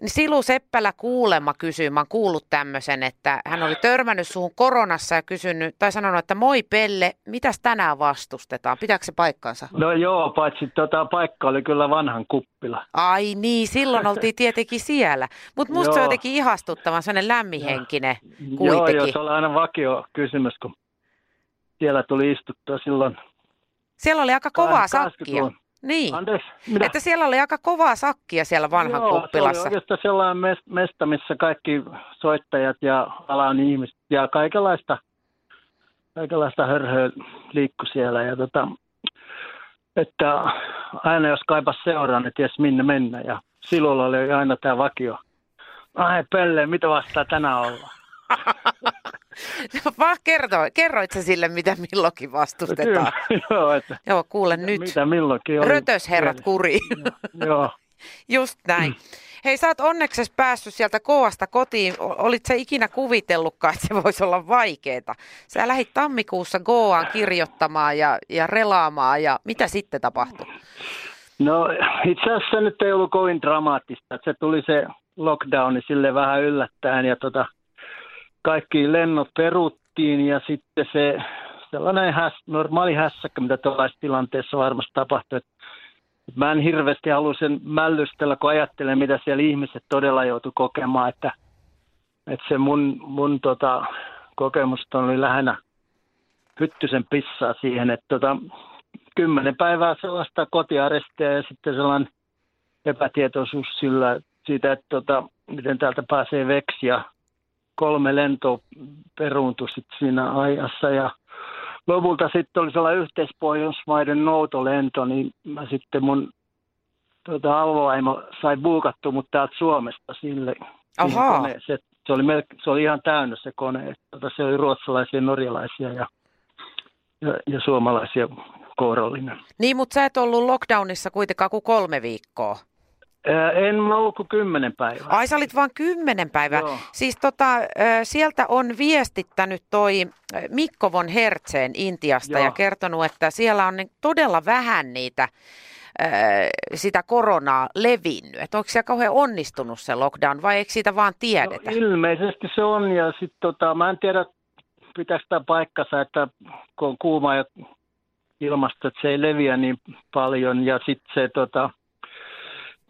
Niin Silu Seppälä kuulema kysyy, mä oon kuullut tämmöisen, että hän oli törmännyt suhun koronassa ja kysynyt, tai sanonut, että moi Pelle, mitäs tänään vastustetaan? Pitääkö se paikkansa? No joo, paitsi tota paikka oli kyllä vanhan kuppila. Ai niin, silloin oltiin tietenkin siellä. Mutta musta se on Joo. jotenkin ihastuttavan, sellainen lämminhenkinen Joo, kuitenkin. joo, se oli aina vakio kysymys, kun siellä tuli istuttua silloin. Siellä oli aika kovaa 80-luvun. sakkia. Niin, Anteeksi, mitä? että siellä oli aika kovaa sakkia siellä vanhan Joo, kuppilassa. se oli oikeastaan sellainen mes- mesta, missä kaikki soittajat ja alan ihmiset ja kaikenlaista, kaikenlaista hörhöä liikkui siellä. Ja tota, että aina jos kaipas seuraa, niin ties minne mennä. Ja silloin oli aina tämä vakio. Ai Pelle, mitä vastaa tänään olla? Vaan kerro, kerroit sä sille, mitä milloinkin vastustetaan. Kyllä, joo, että Joo, kuule nyt. mitä milloinkin oli. Rötösherrat kuriin. Joo. Just näin. Hei, sä oot onneksi päässyt sieltä kovasta kotiin. Olit sä ikinä kuvitellutkaan, että se voisi olla vaikeeta? Sä lähit tammikuussa Goaan kirjoittamaan ja, ja relaamaan ja mitä sitten tapahtui? No itse asiassa se nyt ei ollut kovin dramaattista. että Se tuli se lockdowni sille vähän yllättäen ja tota, kaikki lennot peruttiin ja sitten se sellainen häs, normaali hässäkkä, mitä tuollaisessa tilanteessa varmasti tapahtui. Et, et mä en hirveästi halua sen mällystellä, kun ajattelen, mitä siellä ihmiset todella joutu kokemaan, että, että se mun, mun tota, kokemus oli lähinnä hyttysen pissaa siihen, että tota, kymmenen päivää sellaista kotiarestia ja sitten sellainen epätietoisuus sillä, siitä, että tota, miten täältä pääsee veksi ja kolme lentoa peruuntui sitten siinä ajassa ja lopulta sitten oli sellainen yhteispohjoismaiden noutolento, niin mä sitten mun tota, alvoaimo sai buukattu mut täältä Suomesta sille. Ahaa. koneeseen. Se oli, melk- se oli ihan täynnä se kone. että Tota, se oli ruotsalaisia, norjalaisia ja, ja, ja suomalaisia kourallinen. Niin, mutta sä et ollut lockdownissa kuitenkaan kuin kolme viikkoa. En mä ollut kuin kymmenen päivää. Ai sä olit vain kymmenen päivää. Joo. Siis tota, sieltä on viestittänyt toi Mikko von Hertzeen Intiasta Joo. ja kertonut, että siellä on todella vähän niitä sitä koronaa levinnyt. Että onko siellä kauhean onnistunut se lockdown vai eikö siitä vaan tiedetä? No, ilmeisesti se on ja sitten tota, mä en tiedä pitääkö tämä paikkansa, että kun on kuuma ja ilmasto, että se ei leviä niin paljon ja sitten se tota,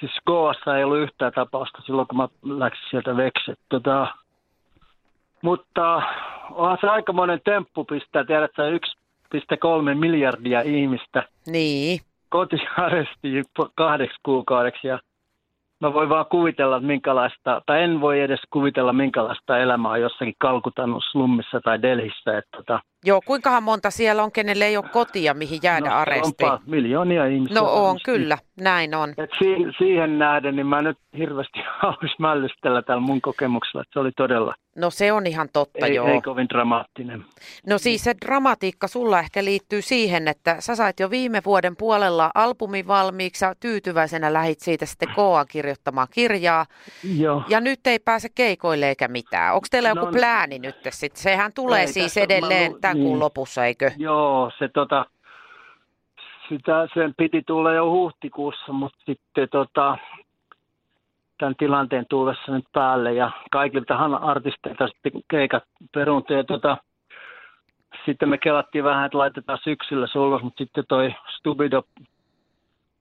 siis Goassa ei ollut yhtään tapausta silloin, kun mä läksin sieltä veksi. Tota, mutta onhan se aikamoinen temppu pistää, tiedät sä, 1,3 miljardia ihmistä Niin. kotiarestiin kahdeksi kuukaudeksi ja mä voin vaan kuvitella, että minkälaista, tai en voi edes kuvitella, minkälaista elämää on jossakin Kalkutan slummissa tai Delhissä. Että tota, Joo, kuinkahan monta siellä on, kenelle ei ole kotia, mihin jäädä no, arestiin? onpa miljoonia ihmisiä. No on, varmasti. kyllä, näin on. Et si- siihen nähden, niin mä nyt hirveästi haluaisin mällystellä tällä mun kokemuksella, että se oli todella No se on ihan totta, ei, joo. ei kovin dramaattinen. No siis se dramatiikka sulla ehkä liittyy siihen, että sä sait jo viime vuoden puolella albumin valmiiksi ja tyytyväisenä lähit siitä sitten Koa kirjoittamaan kirjaa. Joo. Ja nyt ei pääse keikoille eikä mitään. Onko teillä joku No, plääni nyt sitten? Sehän tulee ei, siis tässä mä tämän kuun niin. lopussa, eikö? Joo, se tota, sitä, sen piti tulla jo huhtikuussa, mutta sitten tota, tämän tilanteen tullessa nyt päälle ja kaikiltahan artisteilta sitten keikat peruuntui ja tota, sitten me kelattiin vähän, että laitetaan syksyllä se ulos, mutta sitten toi Stubido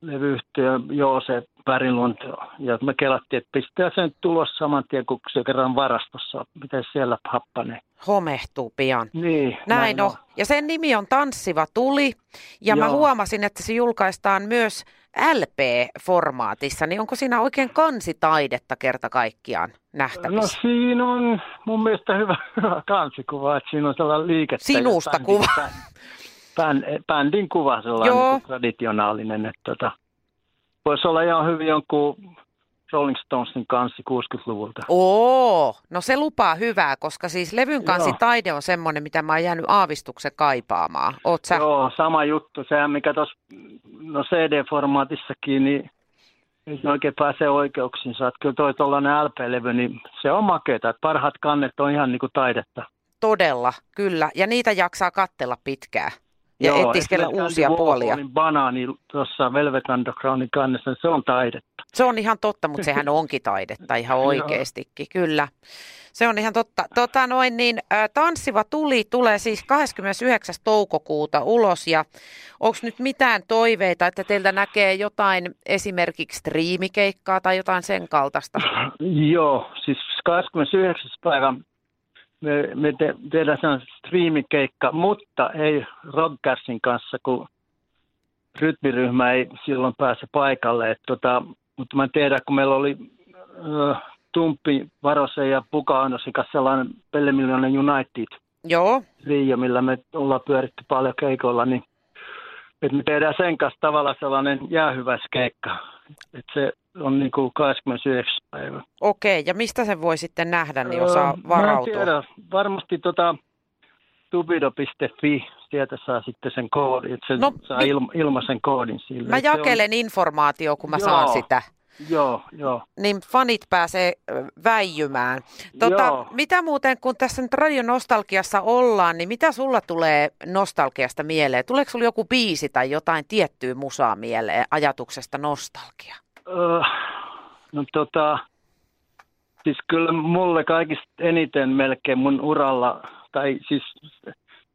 levyyhtiö Joose Pärilund ja me kelattiin, että pistää sen tulos saman tien, kun se kerran varastossa, miten siellä happanee. Homehtuu pian. Niin, Näin on. Ja sen nimi on Tanssiva tuli. Ja mä Joo. huomasin, että se julkaistaan myös LP-formaatissa. Niin onko siinä oikein kansitaidetta kerta kaikkiaan No nähtävissä? siinä on mun mielestä hyvä, hyvä kansikuva, että siinä on sellainen liikettä. Sinusta kuva. bä- Bänd, bändin kuva sellainen Joo. traditionaalinen, että tota, voisi olla ihan hyvin jonkun Rolling Stonesin kansi 60-luvulta. Oo, no se lupaa hyvää, koska siis levyn kansi taide on semmoinen, mitä mä oon jäänyt aavistuksen kaipaamaan. Oot sä? Joo, sama juttu. Sehän mikä tuossa no CD-formaatissakin, niin ei se oikein pääse oikeuksiin. Saat kyllä toi tuollainen LP-levy, niin se on makeeta. Että parhaat kannet on ihan niin kuin taidetta. Todella, kyllä. Ja niitä jaksaa kattella pitkään ja Joo, esimerkiksi uusia puolia. Warholin banaani tuossa Velvet Undergroundin kannessa, niin se on taidetta. Se on ihan totta, mutta sehän onkin taidetta ihan Joo. oikeastikin, kyllä. Se on ihan totta. Tota noin, niin, ä, Tanssiva tuli tulee siis 29. toukokuuta ulos ja onko nyt mitään toiveita, että teiltä näkee jotain esimerkiksi striimikeikkaa tai jotain sen kaltaista? Joo, siis 29. päivä me, me te, tehdään sellainen striimikeikka, mutta ei Rockcarsin kanssa, kun rytmiryhmä ei silloin pääse paikalle. Et tota, mutta mä tiedän, kun meillä oli äh, Tumppi, Varosen ja Puka Ainosin kanssa sellainen Pellemillionen United Joo, Rio, millä me ollaan pyöritty paljon keikoilla, niin että me tehdään sen kanssa tavallaan sellainen jäähyväiskeikka. Että se on niin kuin 29. päivä. okei. Ja mistä sen voi sitten nähdä, niin osaa Öö, Mä en varautua? tiedä. Varmasti tota, tubido.fi, sieltä saa sitten sen koodin, että se No, saa mi- ilma, ilmaisen koodin sille. Mä se on- jakelen informaatio, kun mä Joo. saan sitä. Joo, joo. niin fanit pääsee väijymään. Tota, Joo. mitä muuten, kun tässä nyt radionostalgiassa ollaan, niin mitä sulla tulee nostalgiasta mieleen? Tuleeko sulla joku biisi tai jotain tiettyä musaa mieleen ajatuksesta nostalgia? Öö, no tota, siis kyllä mulle kaikista eniten melkein mun uralla, tai siis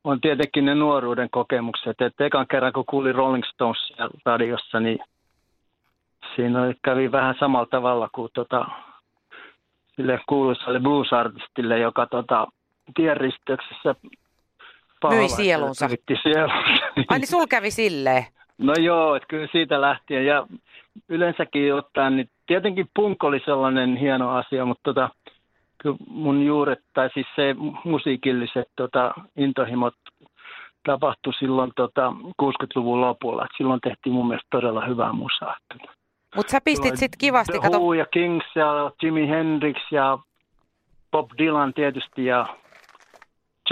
on tietenkin ne nuoruuden kokemukset, että ekan kerran kun kuulin Rolling Stonesia radiossa, niin siinä oli, kävi vähän samalla tavalla kuin tota, sille kuuluisalle blues-artistille, joka tota, tienristeyksessä paholaiselle sielunsa. sielunsa. Ai niin sul kävi silleen. No joo, että kyllä siitä lähtien ja yleensäkin ottaen, niin tietenkin punk oli sellainen hieno asia, mutta tota, kyllä mun juuret, tai siis se musiikilliset tota, intohimot tapahtui silloin tota, 60-luvun lopulla. Et silloin tehtiin mun mielestä todella hyvää musaa. Mutta sä pistit sit kivasti, The kato, Who ja Kings ja Jimi Hendrix ja Bob Dylan tietysti ja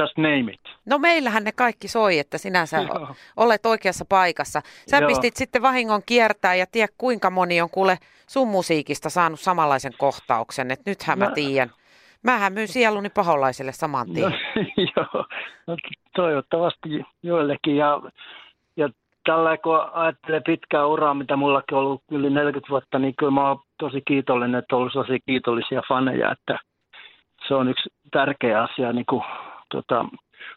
Just Name It. no meillähän ne kaikki soi, että sinänsä Joo. olet oikeassa paikassa. Sä Joo. pistit sitten vahingon kiertää ja tiedä kuinka moni on kuule sun musiikista saanut samanlaisen kohtauksen, että nythän mä Mä- tiedän. Mähän myyn sieluni paholaiselle saman tien. No, joo, no, toivottavasti joillekin. Ja, ja tällä kun ajattelee pitkää uraa, mitä mullakin on ollut yli 40 vuotta, niin kyllä mä oon tosi kiitollinen, että on ollut tosi kiitollisia faneja, että se on yksi tärkeä asia niin kuin, tota,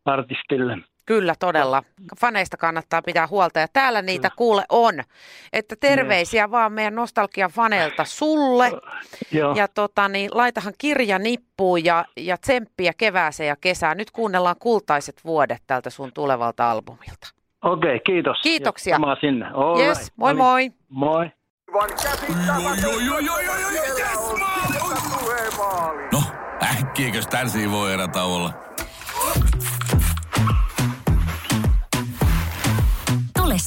artistille. Kyllä, todella. Faneista kannattaa pitää huolta ja täällä niitä kuule on. Että terveisiä vaan meidän nostalgian faneilta sulle. Joo, Ja tota, niin, laitahan kirja nippuun ja, ja tsemppiä kevääseen ja kesään. Nyt kuunnellaan kultaiset vuodet tältä sun tulevalta albumilta. okei, okay, kiitos. Kiitoksia. Ja Sama sinne. All Yes, right. moi No niin, moi. Moi. Aivan käsittämätöntä. Oi, oi, oi,